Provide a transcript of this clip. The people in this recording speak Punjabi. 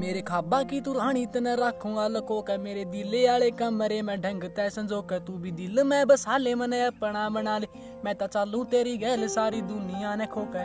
ਮੇਰੇ ਖਾਬਾ ਕੀ ਤੂੰ ਰਾਣੀ ਤਨ ਰੱਖੂਗਾ ਲਕੋ ਕੇ ਮੇਰੇ ਦਿਲੇ ਵਾਲੇ ਕਮਰੇ, ਮੈਂ ਢੰਗ ਤੈ ਸੰਜੋ ਕੇ ਤੂੰ ਵੀ ਦਿਲ, ਮੈਂ ਬਸਾ ਲੈ ਮਨੇ ਆਪਣਾ ਬਣਾ ਲੈ। ਮੈਂ ਤਾਂ ਚਾਲੂ ਤੇਰੀ ਗੈਲ, ਸਾਰੀ ਦੁਨੀਆ ਨੇ ਖੋ ਕੇ